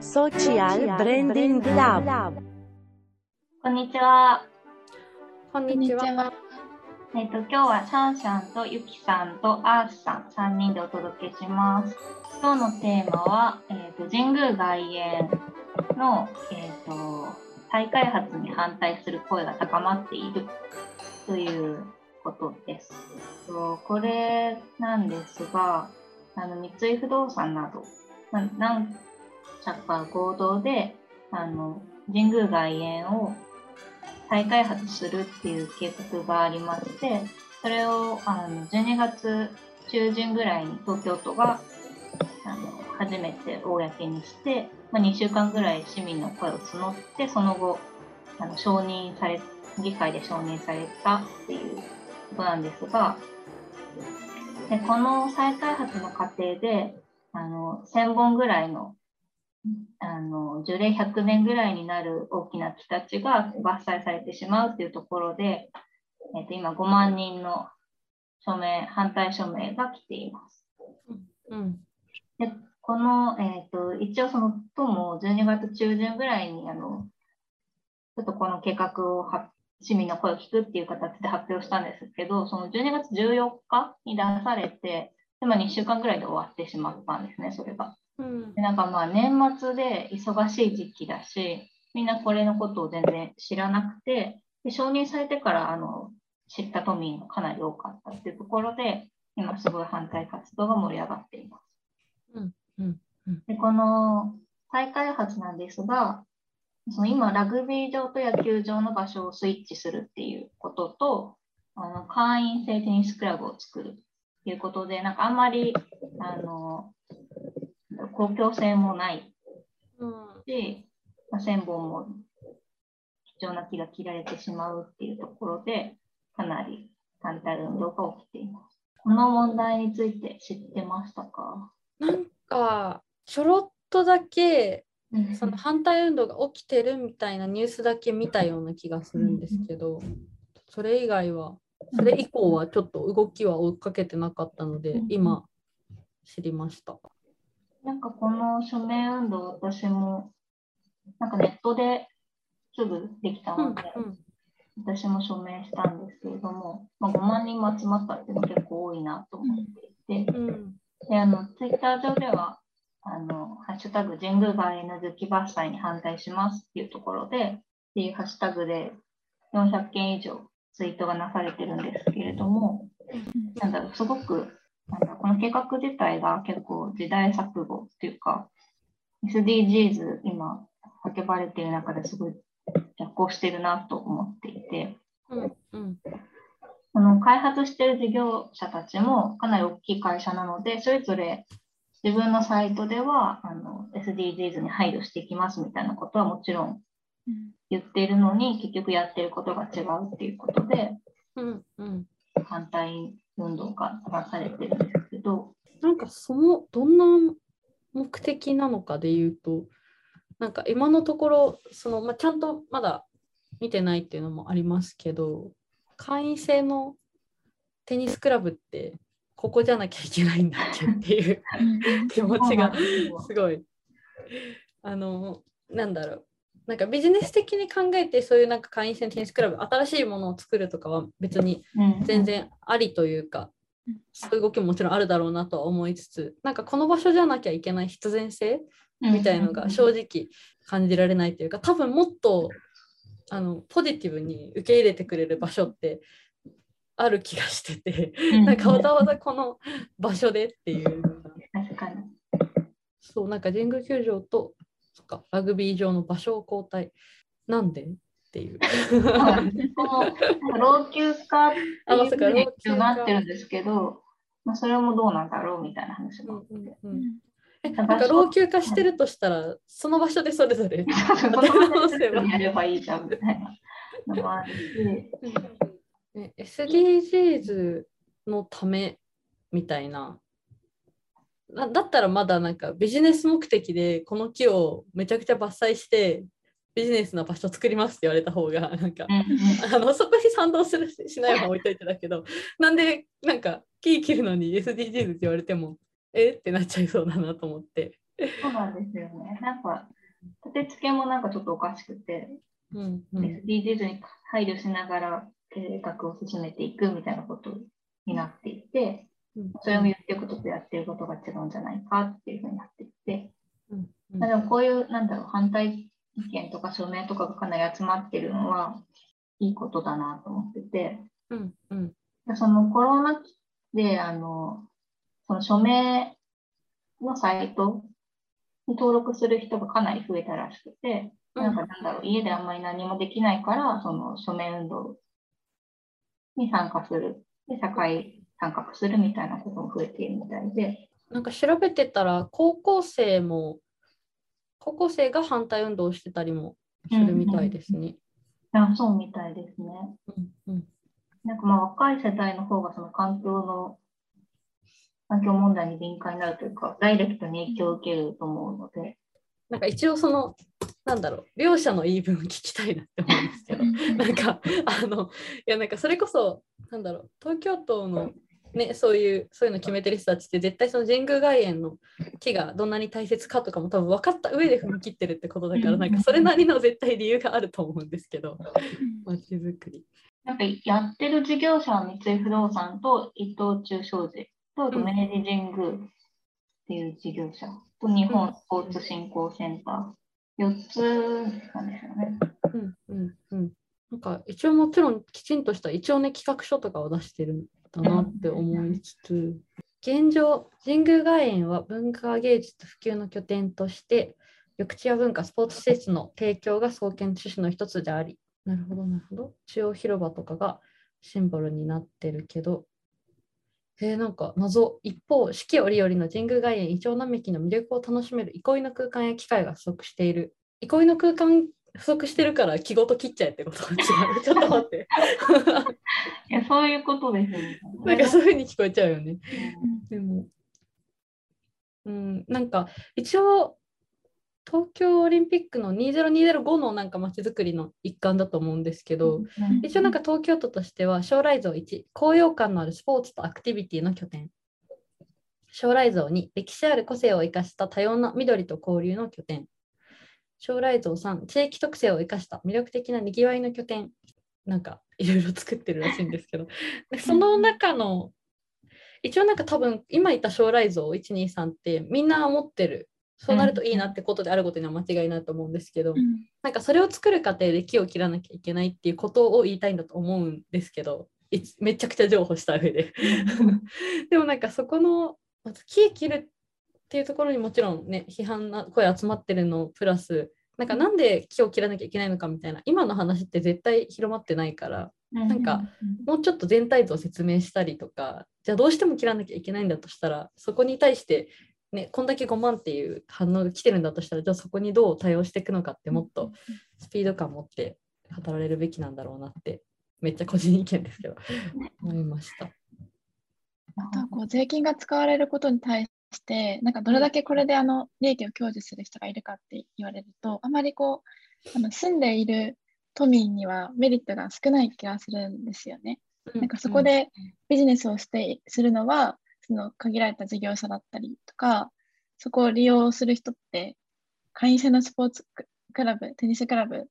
Social Branding Lab こんにちは。こんにちは。えっ、と今日はシャンシャンとユキさんとアースさん3人でお届けします。今日のテーマは、えっ、と神宮外苑のえっ、と再開発に反対する声が高まっているということです。とこれなんですが、あの三井不動産などな何社か合同であの神宮外苑を再開発するっていう計画がありまして、それをあの12月中旬ぐらいに東京都があの初めて公にして、まあ、2週間ぐらい市民の声を募って、その後、あの承認され、議会で承認されたっていうことなんですが、でこの再開発の過程で、あの1000本ぐらいのあの樹齢100年ぐらいになる大きな木たちが伐採されてしまうというところで、えっと今5万人の署名反対署名が来ています。うん。でこの、えっと一応その都も12月中旬ぐらいにあのちょっとこの計画をは市民の声を聞くっていう形で発表したんですけど、その12月14日に出されて、でまあ、2週間ぐらいで終わってしまったんですね、それが。うんでなんかまあ年末で忙しい時期だし、みんなこれのことを全然知らなくて、で承認されてからあの知った都民がかなり多かったっていうところで、今すごい反対活動が盛り上がっています。うんうんでこの再開発なんですが、その今、ラグビー場と野球場の場所をスイッチするっていうことと、あの会員制テニスクラブを作るっていうことで、なんかあんまりあの公共性もない。うん。し、まあ、1000本も貴重な木が切られてしまうっていうところで、かなり反対運動が起きています。この問題について知ってましたか、なんかちょろっとだけその反対運動が起きてるみたいなニュースだけ見たような気がするんですけど、それ以外はそれ以降はちょっと動きは追っかけてなかったので、うん。今知りました。なんかこの署名運動、私もなんかネットですぐできたうんので、うん私も署名したんですけれども、まあ、5万人も集まったっていうのは結構多いなと思っていて、うん。であのツイッター上では、あのハッシュタグ神宮外苑の月伐採に反対しますっていうところで、っていうハッシュタグで400件以上ツイートがなされてるんですけれども、なんだろう、すごく、なんこの計画自体が結構時代錯誤っていうか、SDGs 今叫ばれている中ですごい逆行してるなと思っていて、うんうん。その開発している事業者たちもかなり大きい会社なので、それぞれ自分のサイトではあの SDGs に配慮していきますみたいなことはもちろん言っているのに、結局やってることが違うっていうことで、うんうん。反対運動がなされてるんですけど、なんかそのどんな目的なのかで言うとなんか今のところその、まあ、ちゃんとまだ見てないっていうのもありますけど会員制のテニスクラブってここじゃなきゃいけないんだっけっていう気持ちがすごい。あのなんだろうなんかビジネス的に考えてそういうなんか会員制のテニスクラブ新しいものを作るとかは別にうん。全然ありというか、そういう動きももちろんあるだろうなとは思いつつなんかこの場所じゃなきゃいけない必然性みたいのが正直感じられないというか多分もっとあのポジティブに受け入れてくれる場所ってある気がしててなんかわざわざこの場所でっていう。そうなんか神宮球場とかラグビー場の場所を交代。なんで？っていう。はい老朽化っていうふうになってるんですけど、まあ、それもどうなんだろうみたいな話があって。うんうんえ場所なんか老朽化してるとしたら、その場所でそれぞれ。この場所でやればいいじゃんみたいなのもあるし、ね SDGs のためみたいなだだったらまだなんかビジネス目的でこの木をめちゃくちゃ伐採してビジネスな場所作りますって言われた方がなんか、あのそこに賛同するししないは置いといてだけどなんでなんか木切るのに SDGs って言われてもえってなっちゃいそうだなと思って。そうなんですよね。なんか、立て付けもなんかちょっとおかしくて、うんうん。SDGs に配慮しながら計画を進めていくみたいなことになっていて、うん。それを言ってることとやってることが違うんじゃないかっていうふうになっていて、うん。うん。まあでもこういう、なんだろう、反対意見とか署名とかがかなり集まってるのは、いいことだなと思ってて、うん。うん。でそのコロナ期で、あの、その署名のサイトに登録する人がかなり増えたらしくて、なんかなんだろう、家であんまり何もできないから、その署名運動に参加する、で、社会参画するみたいなことも増えているみたいで、なんか調べてたら高校生も高校生が反対運動をしてたりもするみたいですね。あそうみたいですね。うんうん。なんかまあ若い世代の方がその環境の、環境問題に敏感になるというか、ダイレクトに影響を受けると思うので、なんか一応そのなんだろう両者の言い分を聞きたいなって思うんですけど。なんかあのいやなんかそれこそなんだろう東京都のねそういうそういうの決めてる人たちって絶対その神宮外苑の木がどんなに大切かとかも多分分かった上で踏み切ってるってことだからなんかそれなりの絶対理由があると思うんですけど街づくり。なんかやってる事業者は三井不動産と伊藤忠商事とうん明治神宮っていう事業者と日本スポーツ振興センター、4つなんですよね。うんうんうん、なんか一応もちろんきちんとした一応ね企画書とかを出してるんだなって思いつつ。現状神宮外苑は文化芸術普及の拠点として緑地や文化スポーツ施設の提供が創建趣旨の一つでありなるほどなるほど。中央広場とかがシンボルになってるけどえー、なんか謎。一方四季折々の神宮外苑イチョウ並木の魅力を楽しめる憩いの空間や機会が不足している。憩いの空間不足してるから気ごと切っちゃえってこと？違う。ちょっと待って。いや、そういうことですよね。なんかそういうふうに聞こえちゃうよね。うん。でも。うんなんか一応東京オリンピックの20205のなんか街づくりの一環だと思うんですけど、一応なんか東京都としては将来像1高揚感のあるスポーツとアクティビティの拠点。将来像2歴史ある個性を生かした多様な緑と交流の拠点将来像3地域特性を生かした魅力的なにぎわいの拠点なんかいろいろ作ってるらしいんですけど。でその中の一応なんか多分今言った将来像123ってみんな持ってる。そうなるといいなってことであることには間違いないと思うんですけど、なんかそれを作る過程で木を切らなきゃいけないっていうことを言いたいんだと思うんですけどいめちゃくちゃ譲歩した上で。でもなんかそこの木切るっていうところにもちろんね批判な声集まってるのプラスなんかなんで木を切らなきゃいけないのかみたいな今の話って絶対広まってないからなんかもうちょっと全体像を説明したりとかじゃあどうしても切らなきゃいけないんだとしたらそこに対してね、こんだけ5万っていう反応が来てるんだとしたらじゃあそこにどう対応していくのかってもっとスピード感持って語られるべきなんだろうなってめっちゃ個人意見ですけど思いました。あとはこう税金が使われることに対して、なんかどれだけこれであの利益を享受する人がいるかって言われると、あまりこう、あの住んでいる都民にはメリットが少ない気がするんですよね。なんかそこでビジネスをしてするのは、その限られた事業者だったりとか、そこを利用する人って、会員制のスポーツクラブ、テニスクラブ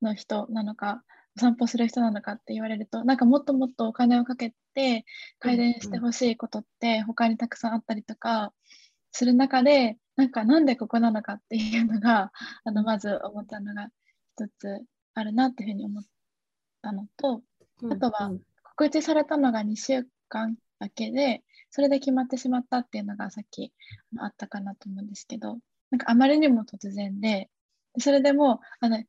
の人なのか、お散歩する人なのかって言われると、なんかもっともっとお金をかけて改善してほしいことって他にたくさんあったりとかする中で、なんかなんでここなのかっていうのが、あのまず思ったのが一つあるなっていうふうに思ったのと、あとは告知されたのが2週間だけで、それで決まってしまったっていうのがさっきあったかなと思うんですけど、なんかあまりにも突然で、それでもうあの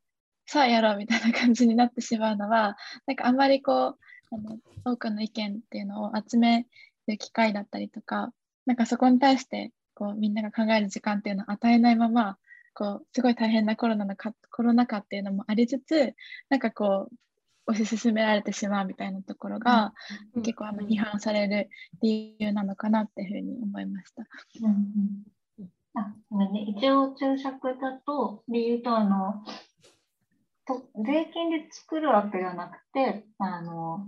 さあやろうみたいな感じになってしまうのは、なんかあんまりこう、あの多くの意見っていうのを集める機会だったりとか、なんかそこに対してこうみんなが考える時間っていうのを与えないまま、こうすごい大変なコロナのかコロナ禍っていうのもありつつ、なんかこう、推し進められてしまうみたいなところが、うん。結構あの批判される理由なのかなっていうふうに思いました。うんうん。あね、一応注釈だと理由とあのと税金で作るわけではなくてあの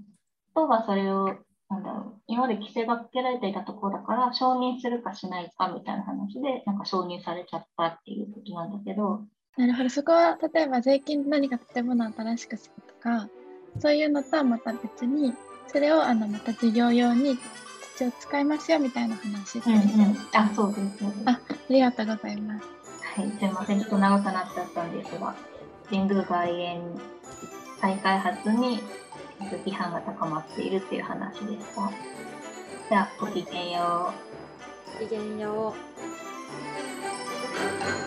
都がそれをなんだろう、今まで規制がかけられていたところだから、承認するかしないかみたいな話で、なんか承認されちゃったっていうことなんだけど、なるほど、そこは例えば税金で何か建物を新しくするとか、そういうのとはまた別に、それをあのまた事業用に土を使いますよみたいな話ですうんうね。ん、あ、そうです、そうです。あありがとうございます。はい、すいません、ちょっと長くなっちゃったんですが、神宮外苑再開発にえっと批判が高まっているっていう話でした。じゃあ、ごきげんよう。ごきげんよう。